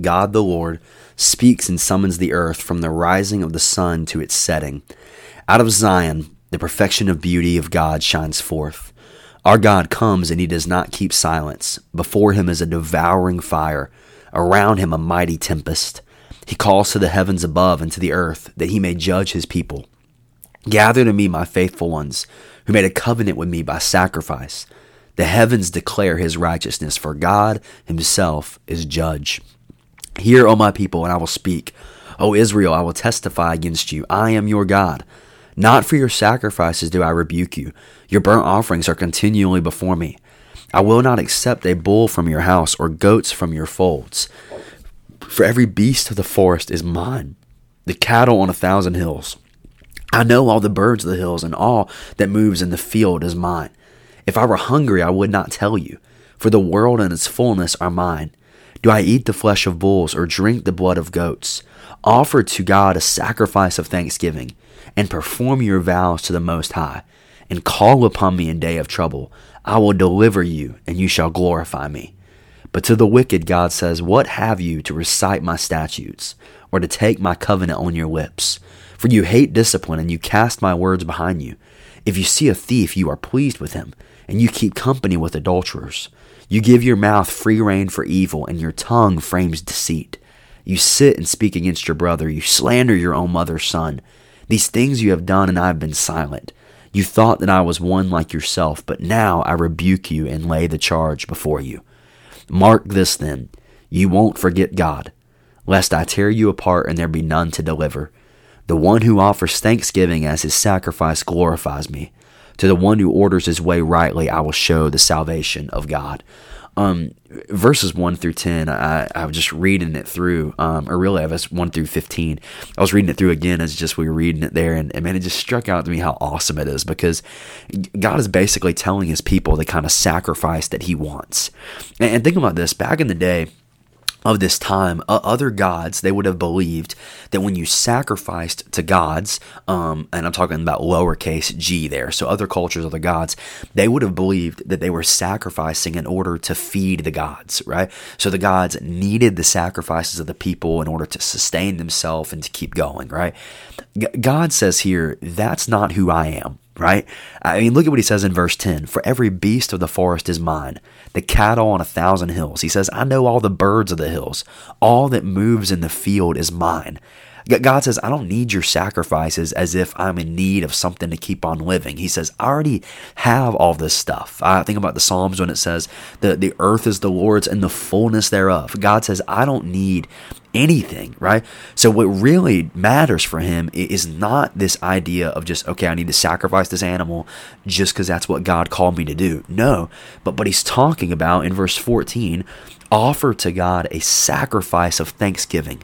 God the Lord, speaks and summons the earth from the rising of the sun to its setting. Out of Zion, the perfection of beauty of God shines forth. Our God comes and he does not keep silence. Before him is a devouring fire, around him a mighty tempest. He calls to the heavens above and to the earth that he may judge his people. Gather to me, my faithful ones, who made a covenant with me by sacrifice. The heavens declare his righteousness, for God himself is judge. Hear, O my people, and I will speak. O Israel, I will testify against you. I am your God. Not for your sacrifices do I rebuke you. Your burnt offerings are continually before me. I will not accept a bull from your house or goats from your folds. For every beast of the forest is mine, the cattle on a thousand hills. I know all the birds of the hills, and all that moves in the field is mine. If I were hungry, I would not tell you, for the world and its fullness are mine. Do I eat the flesh of bulls or drink the blood of goats? Offer to God a sacrifice of thanksgiving, and perform your vows to the Most High, and call upon me in day of trouble. I will deliver you, and you shall glorify me. But to the wicked, God says, What have you to recite my statutes, or to take my covenant on your lips? For you hate discipline, and you cast my words behind you. If you see a thief, you are pleased with him, and you keep company with adulterers. You give your mouth free rein for evil, and your tongue frames deceit. You sit and speak against your brother. You slander your own mother's son. These things you have done, and I have been silent. You thought that I was one like yourself, but now I rebuke you and lay the charge before you. Mark this then you won't forget God, lest I tear you apart and there be none to deliver. The one who offers thanksgiving as his sacrifice glorifies me. To the one who orders his way rightly, I will show the salvation of God. Um, verses 1 through 10, I, I was just reading it through, um, or really, I was 1 through 15. I was reading it through again as just we were reading it there, and, and man, it just struck out to me how awesome it is because God is basically telling his people the kind of sacrifice that he wants. And, and think about this back in the day, of this time, uh, other gods, they would have believed that when you sacrificed to gods, um, and I'm talking about lowercase g there, so other cultures, other gods, they would have believed that they were sacrificing in order to feed the gods, right? So the gods needed the sacrifices of the people in order to sustain themselves and to keep going, right? G- God says here, that's not who I am right? I mean, look at what he says in verse 10 For every beast of the forest is mine, the cattle on a thousand hills. He says, I know all the birds of the hills. All that moves in the field is mine. God says, I don't need your sacrifices as if I'm in need of something to keep on living. He says, I already have all this stuff. I think about the Psalms when it says, the, the earth is the Lord's and the fullness thereof. God says, I don't need anything, right? So what really matters for him is not this idea of just okay, I need to sacrifice this animal just cuz that's what God called me to do. No, but but he's talking about in verse 14, offer to God a sacrifice of thanksgiving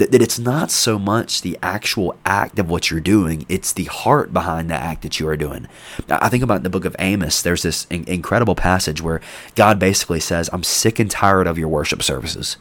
that, that it's not so much the actual act of what you're doing, it's the heart behind the act that you are doing. I think about in the book of Amos, there's this in- incredible passage where God basically says, I'm sick and tired of your worship services.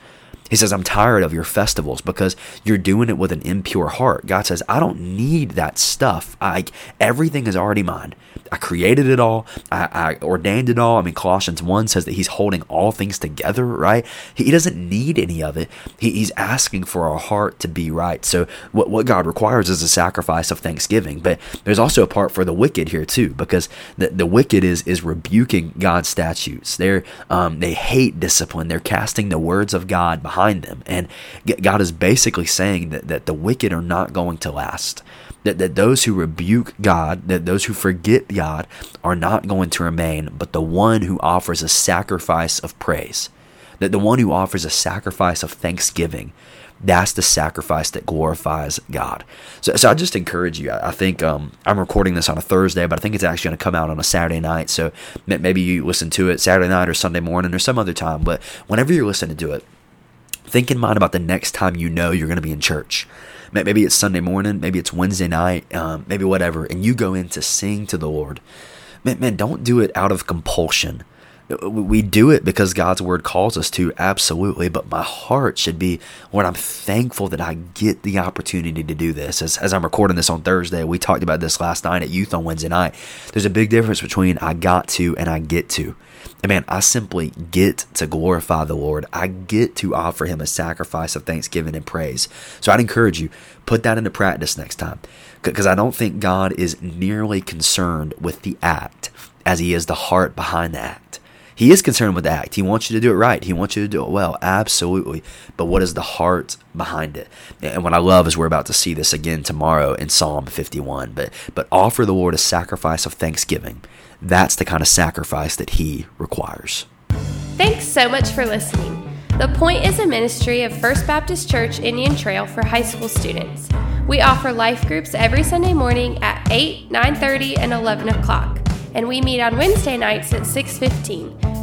He says, I'm tired of your festivals because you're doing it with an impure heart. God says, I don't need that stuff. I, everything is already mine. I created it all. I, I, ordained it all. I mean, Colossians 1 says that he's holding all things together, right? He, he doesn't need any of it. He, he's asking for our heart to be right. So, what, what God requires is a sacrifice of thanksgiving. But there's also a part for the wicked here, too, because the, the wicked is, is rebuking God's statutes. They're, um, they hate discipline. They're casting the words of God behind them. And God is basically saying that, that the wicked are not going to last that, that those who rebuke God, that those who forget God are not going to remain, but the one who offers a sacrifice of praise, that the one who offers a sacrifice of thanksgiving, that's the sacrifice that glorifies God. So, so I just encourage you. I, I think um, I'm recording this on a Thursday, but I think it's actually going to come out on a Saturday night. So maybe you listen to it Saturday night or Sunday morning or some other time. But whenever you're listening to it, think in mind about the next time you know you're going to be in church Maybe it's Sunday morning, maybe it's Wednesday night, um, maybe whatever, and you go in to sing to the Lord. Man, man, don't do it out of compulsion. We do it because God's word calls us to, absolutely. But my heart should be, when I'm thankful that I get the opportunity to do this. As, as I'm recording this on Thursday, we talked about this last night at youth on Wednesday night. There's a big difference between I got to and I get to. And man, I simply get to glorify the Lord. I get to offer him a sacrifice of thanksgiving and praise. So I'd encourage you, put that into practice next time. Because I don't think God is nearly concerned with the act as he is the heart behind the act. He is concerned with the act. He wants you to do it right. He wants you to do it well. Absolutely. But what is the heart behind it? And what I love is we're about to see this again tomorrow in Psalm 51. But but offer the Lord a sacrifice of thanksgiving. That's the kind of sacrifice that he requires. Thanks so much for listening. The Point is a ministry of First Baptist Church Indian Trail for high school students. We offer life groups every Sunday morning at 8, 9:30, and 11 o'clock, and we meet on Wednesday nights at 6:15.